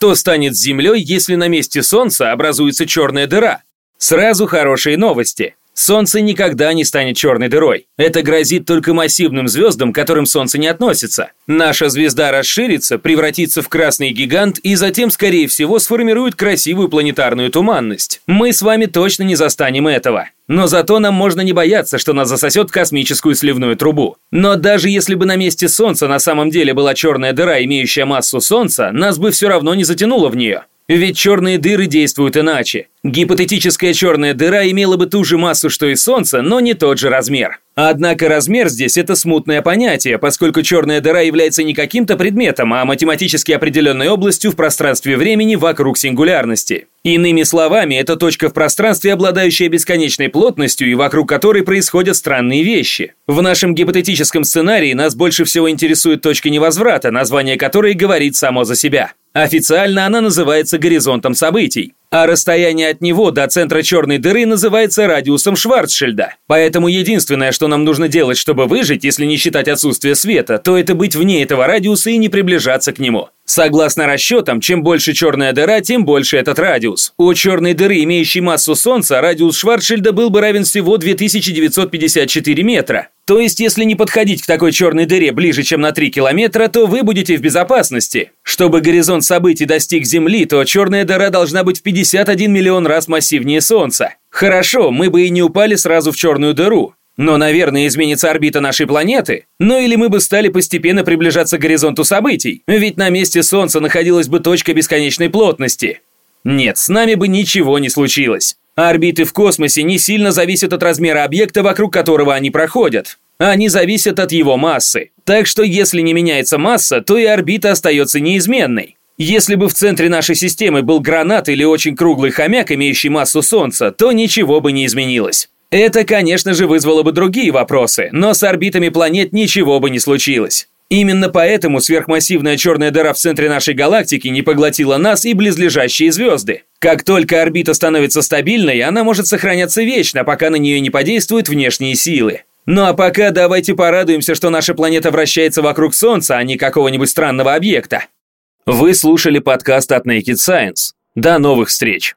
Что станет с Землей, если на месте Солнца образуется черная дыра? Сразу хорошие новости. Солнце никогда не станет черной дырой. Это грозит только массивным звездам, к которым Солнце не относится. Наша звезда расширится, превратится в красный гигант и затем, скорее всего, сформирует красивую планетарную туманность. Мы с вами точно не застанем этого. Но зато нам можно не бояться, что нас засосет космическую сливную трубу. Но даже если бы на месте Солнца на самом деле была черная дыра, имеющая массу Солнца, нас бы все равно не затянуло в нее. Ведь черные дыры действуют иначе. Гипотетическая черная дыра имела бы ту же массу, что и Солнце, но не тот же размер. Однако размер здесь – это смутное понятие, поскольку черная дыра является не каким-то предметом, а математически определенной областью в пространстве времени вокруг сингулярности. Иными словами, это точка в пространстве, обладающая бесконечной плотностью и вокруг которой происходят странные вещи. В нашем гипотетическом сценарии нас больше всего интересует точка невозврата, название которой говорит само за себя. Официально она называется горизонтом событий а расстояние от него до центра черной дыры называется радиусом Шварцшильда. Поэтому единственное, что нам нужно делать, чтобы выжить, если не считать отсутствие света, то это быть вне этого радиуса и не приближаться к нему. Согласно расчетам, чем больше черная дыра, тем больше этот радиус. У черной дыры, имеющей массу Солнца, радиус Шварцшильда был бы равен всего 2954 метра. То есть, если не подходить к такой черной дыре ближе, чем на 3 километра, то вы будете в безопасности. Чтобы горизонт событий достиг Земли, то черная дыра должна быть в 51 миллион раз массивнее Солнца. Хорошо, мы бы и не упали сразу в черную дыру. Но, наверное, изменится орбита нашей планеты. Ну или мы бы стали постепенно приближаться к горизонту событий. Ведь на месте Солнца находилась бы точка бесконечной плотности. Нет, с нами бы ничего не случилось. Орбиты в космосе не сильно зависят от размера объекта, вокруг которого они проходят. Они зависят от его массы. Так что если не меняется масса, то и орбита остается неизменной. Если бы в центре нашей системы был гранат или очень круглый хомяк, имеющий массу Солнца, то ничего бы не изменилось. Это, конечно же, вызвало бы другие вопросы, но с орбитами планет ничего бы не случилось. Именно поэтому сверхмассивная черная дыра в центре нашей галактики не поглотила нас и близлежащие звезды. Как только орбита становится стабильной, она может сохраняться вечно, пока на нее не подействуют внешние силы. Ну а пока давайте порадуемся, что наша планета вращается вокруг Солнца, а не какого-нибудь странного объекта. Вы слушали подкаст от Naked Science. До новых встреч!